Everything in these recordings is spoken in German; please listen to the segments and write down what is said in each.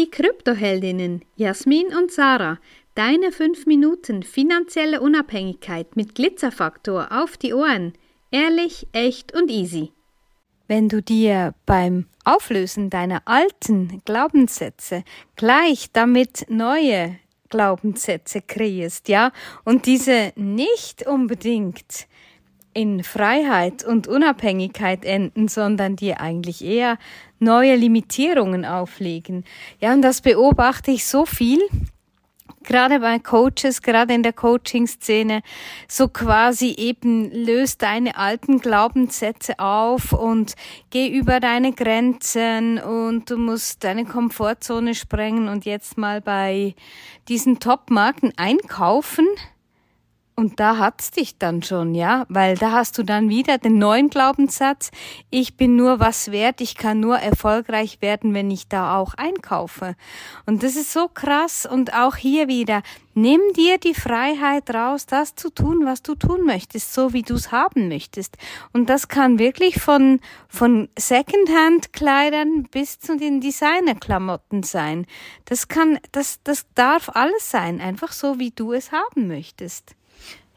Die Kryptoheldinnen Jasmin und Sarah, deine 5 Minuten finanzielle Unabhängigkeit mit Glitzerfaktor auf die Ohren. Ehrlich, echt und easy. Wenn du dir beim Auflösen deiner alten Glaubenssätze gleich damit neue Glaubenssätze kreierst, ja, und diese nicht unbedingt in Freiheit und Unabhängigkeit enden, sondern dir eigentlich eher neue Limitierungen auflegen. Ja, und das beobachte ich so viel, gerade bei Coaches, gerade in der Coaching-Szene, so quasi eben löst deine alten Glaubenssätze auf und geh über deine Grenzen und du musst deine Komfortzone sprengen und jetzt mal bei diesen Top-Marken einkaufen und da hat's dich dann schon, ja, weil da hast du dann wieder den neuen Glaubenssatz, ich bin nur was wert, ich kann nur erfolgreich werden, wenn ich da auch einkaufe. Und das ist so krass und auch hier wieder, nimm dir die Freiheit raus, das zu tun, was du tun möchtest, so wie du es haben möchtest. Und das kann wirklich von, von Secondhand-Kleidern bis zu den Designer-Klamotten sein. Das kann, das, das darf alles sein, einfach so, wie du es haben möchtest.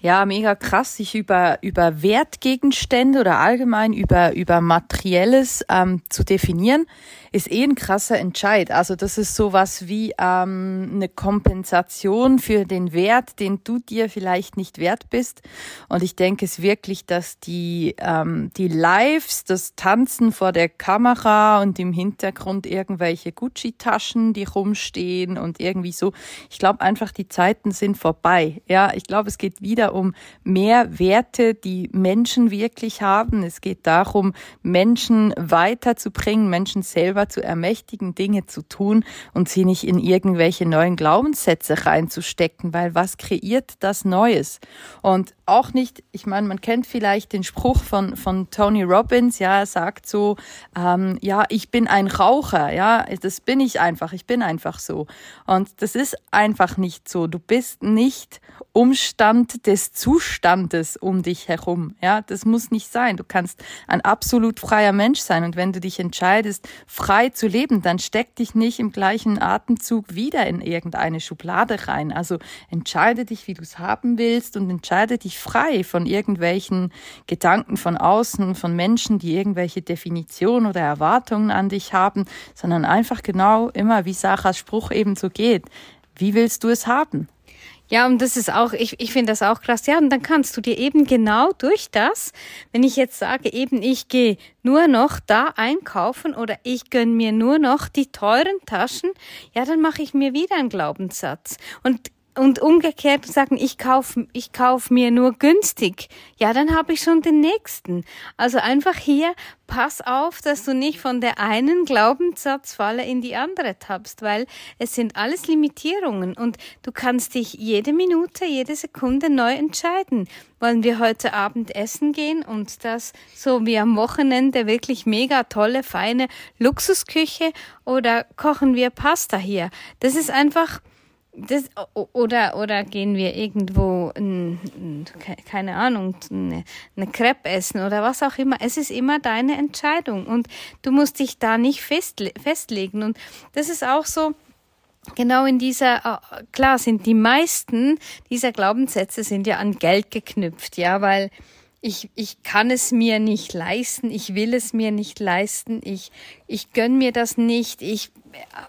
Ja, mega krass, sich über, über Wertgegenstände oder allgemein über, über Materielles ähm, zu definieren ist eh ein krasser Entscheid. Also das ist sowas wie ähm, eine Kompensation für den Wert, den du dir vielleicht nicht wert bist. Und ich denke es wirklich, dass die, ähm, die Lives, das Tanzen vor der Kamera und im Hintergrund irgendwelche Gucci-Taschen, die rumstehen und irgendwie so. Ich glaube einfach, die Zeiten sind vorbei. Ja, ich glaube, es geht wieder um mehr Werte, die Menschen wirklich haben. Es geht darum, Menschen weiterzubringen, Menschen selber zu ermächtigen, Dinge zu tun und sie nicht in irgendwelche neuen Glaubenssätze reinzustecken, weil was kreiert das Neues? Und auch nicht, ich meine, man kennt vielleicht den Spruch von, von Tony Robbins, ja, er sagt so, ähm, ja, ich bin ein Raucher, ja, das bin ich einfach, ich bin einfach so. Und das ist einfach nicht so. Du bist nicht Umstand des Zustandes um dich herum, ja, das muss nicht sein. Du kannst ein absolut freier Mensch sein und wenn du dich entscheidest, frei zu leben, dann steck dich nicht im gleichen Atemzug wieder in irgendeine Schublade rein. Also entscheide dich, wie du es haben willst und entscheide dich frei von irgendwelchen Gedanken von außen, von Menschen, die irgendwelche Definitionen oder Erwartungen an dich haben, sondern einfach genau immer, wie Sarahs Spruch eben so geht. Wie willst du es haben? Ja, und das ist auch, ich, ich finde das auch krass. Ja, und dann kannst du dir eben genau durch das, wenn ich jetzt sage, eben ich gehe nur noch da einkaufen oder ich gönn mir nur noch die teuren Taschen, ja, dann mache ich mir wieder einen Glaubenssatz. Und und umgekehrt sagen, ich kauf, ich kauf mir nur günstig, ja, dann habe ich schon den nächsten. Also einfach hier, pass auf, dass du nicht von der einen Glaubenssatzfalle in die andere tappst, weil es sind alles Limitierungen und du kannst dich jede Minute, jede Sekunde neu entscheiden. Wollen wir heute Abend essen gehen und das so wie am Wochenende wirklich mega tolle, feine Luxusküche oder kochen wir Pasta hier? Das ist einfach, das, oder, oder gehen wir irgendwo, keine Ahnung, eine, eine Crepe essen oder was auch immer. Es ist immer deine Entscheidung und du musst dich da nicht festle festlegen. Und das ist auch so, genau in dieser, klar sind die meisten dieser Glaubenssätze sind ja an Geld geknüpft, ja, weil ich, ich kann es mir nicht leisten, ich will es mir nicht leisten, ich, ich gönn mir das nicht, ich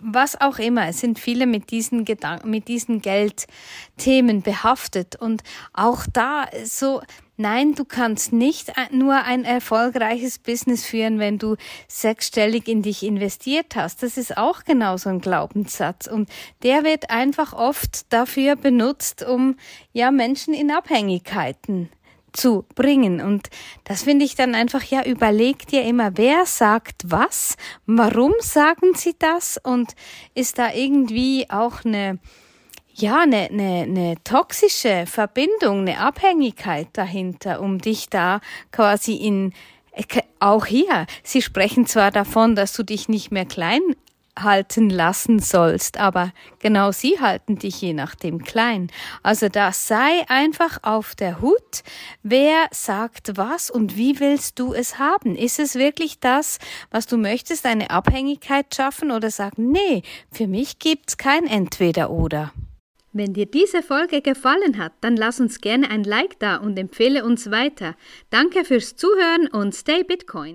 was auch immer. Es sind viele mit diesen Gedanken, mit diesen Geldthemen behaftet. Und auch da so, nein, du kannst nicht nur ein erfolgreiches Business führen, wenn du sechsstellig in dich investiert hast. Das ist auch genauso ein Glaubenssatz. Und der wird einfach oft dafür benutzt, um ja Menschen in Abhängigkeiten zu bringen. Und das finde ich dann einfach, ja, überleg dir immer, wer sagt was, warum sagen sie das und ist da irgendwie auch eine, ja, eine, eine, eine toxische Verbindung, eine Abhängigkeit dahinter, um dich da quasi in, auch hier, sie sprechen zwar davon, dass du dich nicht mehr klein halten lassen sollst, aber genau sie halten dich je nachdem klein. Also da sei einfach auf der Hut, wer sagt was und wie willst du es haben? Ist es wirklich das, was du möchtest, eine Abhängigkeit schaffen oder sagen, nee, für mich gibt's kein Entweder oder. Wenn dir diese Folge gefallen hat, dann lass uns gerne ein Like da und empfehle uns weiter. Danke fürs Zuhören und stay Bitcoin.